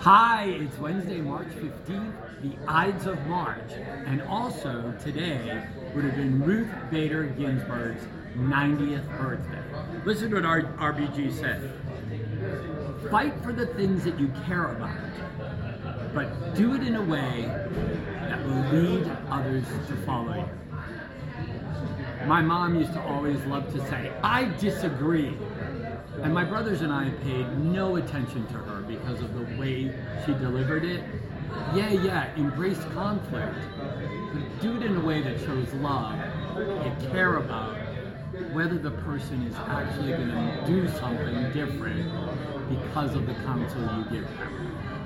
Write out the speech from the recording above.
Hi, it's Wednesday, March 15th, the Ides of March. And also today would have been Ruth Bader Ginsburg's 90th birthday. Listen to what R- RBG said. Fight for the things that you care about, but do it in a way that will lead others to follow you. My mom used to always love to say, I disagree. And my brothers and I paid no attention to her because of the way she delivered it. Yeah, yeah, embrace conflict, but do it in a way that shows love. You care about whether the person is actually going to do something different because of the counsel you give them.